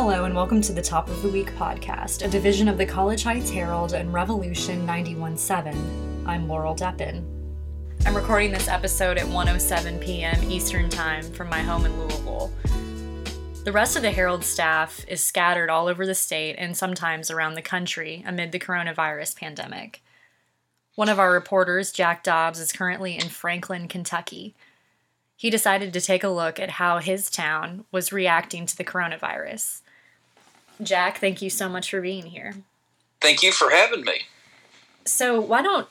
Hello, and welcome to the Top of the Week podcast, a division of the College Heights Herald and Revolution 91.7. I'm Laurel Deppin. I'm recording this episode at 1:07 p.m. Eastern Time from my home in Louisville. The rest of the Herald staff is scattered all over the state and sometimes around the country amid the coronavirus pandemic. One of our reporters, Jack Dobbs, is currently in Franklin, Kentucky. He decided to take a look at how his town was reacting to the coronavirus. Jack, thank you so much for being here. Thank you for having me. So, why don't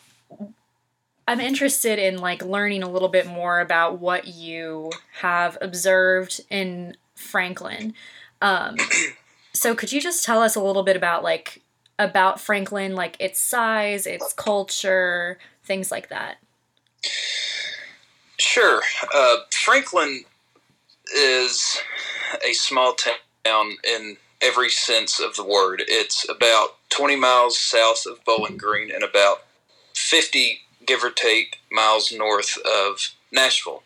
I'm interested in like learning a little bit more about what you have observed in Franklin. Um, so, could you just tell us a little bit about like about Franklin, like its size, its culture, things like that? Sure. Uh, Franklin is a small town in every sense of the word. It's about 20 miles south of Bowling Green and about 50, give or take, miles north of Nashville.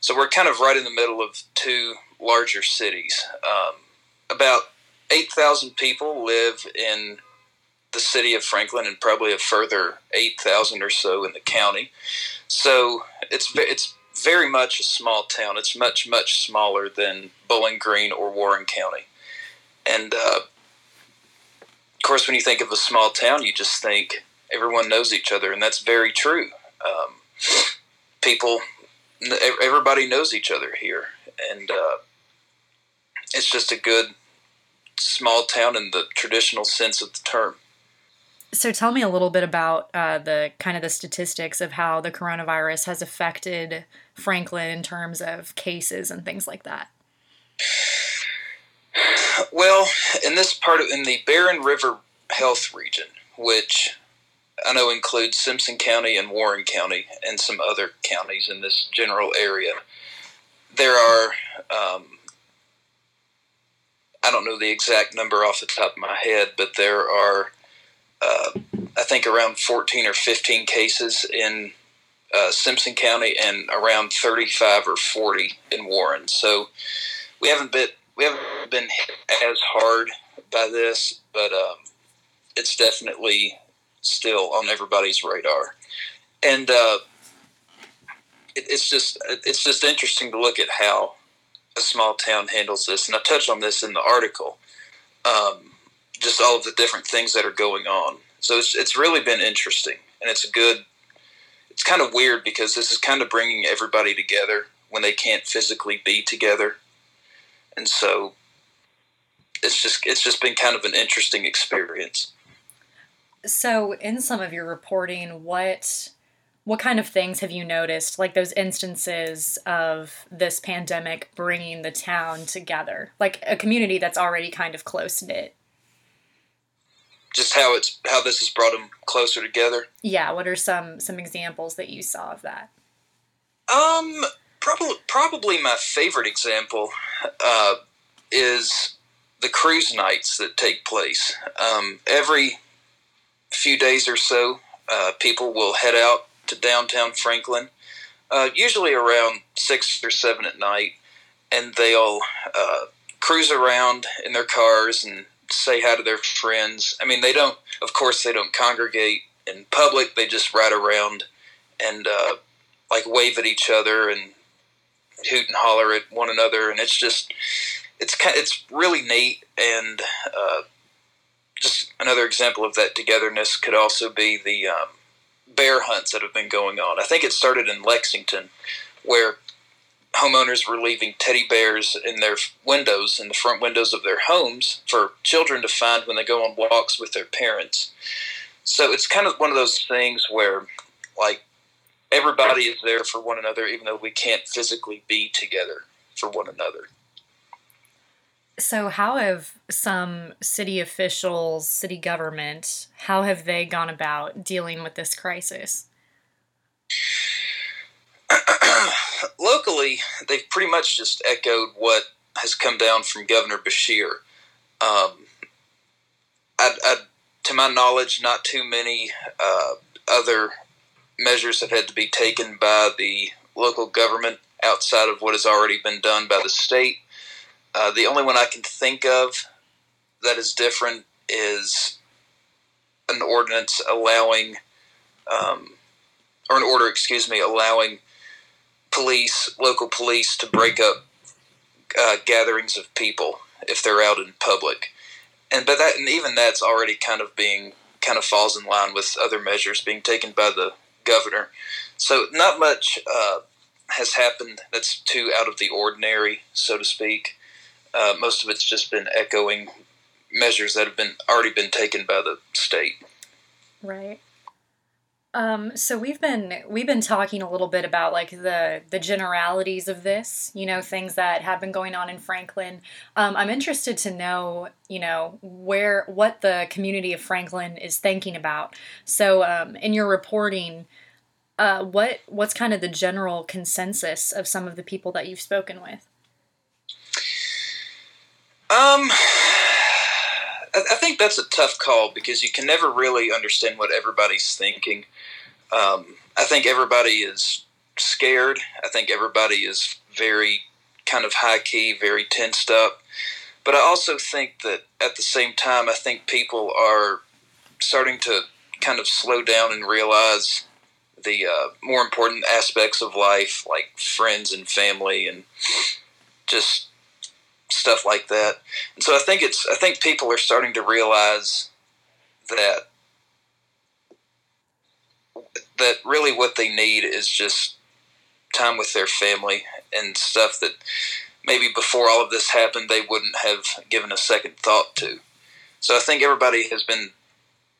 So we're kind of right in the middle of two larger cities. Um, about 8,000 people live in the city of Franklin and probably a further 8,000 or so in the county. So it's, it's very much a small town. It's much, much smaller than Bowling Green or Warren County. And uh, of course, when you think of a small town, you just think everyone knows each other, and that's very true. Um, people, everybody knows each other here, and uh, it's just a good small town in the traditional sense of the term. So tell me a little bit about uh, the kind of the statistics of how the coronavirus has affected Franklin in terms of cases and things like that. Well, in this part of in the Barren River Health Region, which I know includes Simpson County and Warren County and some other counties in this general area, there are um, I don't know the exact number off the top of my head, but there are uh, I think around 14 or 15 cases in uh, Simpson County and around 35 or 40 in Warren. So we haven't been we haven't been hit as hard by this, but um, it's definitely still on everybody's radar, and uh, it, it's just it's just interesting to look at how a small town handles this. And I touched on this in the article, um, just all of the different things that are going on. So it's it's really been interesting, and it's a good. It's kind of weird because this is kind of bringing everybody together when they can't physically be together and so it's just it's just been kind of an interesting experience. So, in some of your reporting, what what kind of things have you noticed, like those instances of this pandemic bringing the town together, like a community that's already kind of close knit? Just how it's how this has brought them closer together. Yeah. What are some some examples that you saw of that? Um, Probably, probably my favorite example uh, is the cruise nights that take place. Um, every few days or so, uh, people will head out to downtown Franklin, uh, usually around six or seven at night, and they'll uh, cruise around in their cars and say hi to their friends. I mean, they don't, of course, they don't congregate in public. They just ride around and uh, like wave at each other and hoot and holler at one another, and it's just it's kind it's really neat and uh, just another example of that togetherness could also be the um, bear hunts that have been going on. I think it started in Lexington, where homeowners were leaving teddy bears in their windows, in the front windows of their homes, for children to find when they go on walks with their parents. So it's kind of one of those things where, like, everybody is there for one another, even though we can't physically be together for one another. So, how have some city officials, city government, how have they gone about dealing with this crisis? Locally, they've pretty much just echoed what has come down from Governor Beshear. Um, I, I, to my knowledge, not too many uh, other measures have had to be taken by the local government outside of what has already been done by the state. Uh, the only one I can think of that is different is an ordinance allowing, um, or an order, excuse me, allowing police, local police, to break up uh, gatherings of people if they're out in public. And but that, and even that's already kind of being kind of falls in line with other measures being taken by the governor. So not much uh, has happened that's too out of the ordinary, so to speak. Uh, most of it's just been echoing measures that have been already been taken by the state. Right. Um, so we've been we've been talking a little bit about like the the generalities of this, you know, things that have been going on in Franklin. Um, I'm interested to know, you know, where what the community of Franklin is thinking about. So, um, in your reporting, uh, what what's kind of the general consensus of some of the people that you've spoken with? Um, I, I think that's a tough call because you can never really understand what everybody's thinking. Um, I think everybody is scared. I think everybody is very kind of high key, very tensed up. But I also think that at the same time, I think people are starting to kind of slow down and realize the uh, more important aspects of life, like friends and family, and just stuff like that. And so I think it's I think people are starting to realize that that really what they need is just time with their family and stuff that maybe before all of this happened they wouldn't have given a second thought to. So I think everybody has been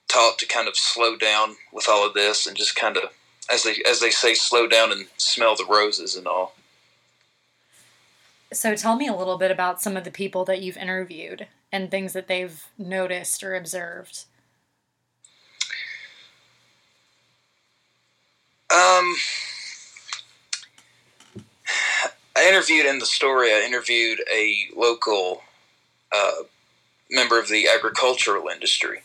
taught to kind of slow down with all of this and just kind of as they as they say slow down and smell the roses and all. So tell me a little bit about some of the people that you've interviewed and things that they've noticed or observed. Um, I interviewed in the story. I interviewed a local uh, member of the agricultural industry,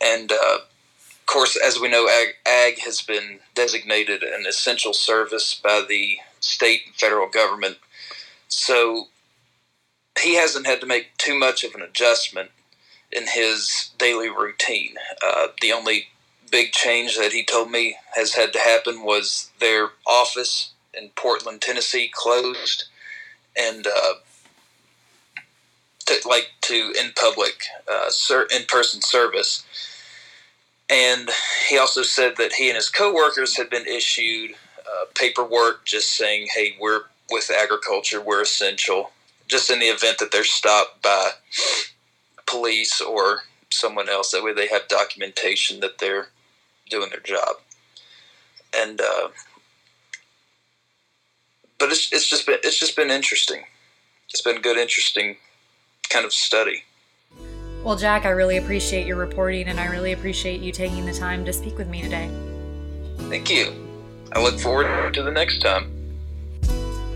and uh, of course, as we know, ag, ag has been designated an essential service by the state and federal government so he hasn't had to make too much of an adjustment in his daily routine. Uh, the only big change that he told me has had to happen was their office in Portland, Tennessee, closed, and uh, to, like to in public, uh, in person service. And he also said that he and his coworkers had been issued uh, paperwork just saying, "Hey, we're with agriculture we're essential, just in the event that they're stopped by police or someone else. That way, they have documentation that they're doing their job. And uh, but it's it's just been it's just been interesting. It's been good, interesting kind of study. Well, Jack, I really appreciate your reporting, and I really appreciate you taking the time to speak with me today. Thank you. I look forward to the next time.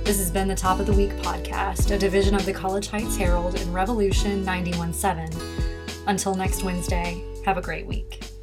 This has been the Top of the Week podcast, a division of the College Heights Herald and Revolution 917. Until next Wednesday, have a great week.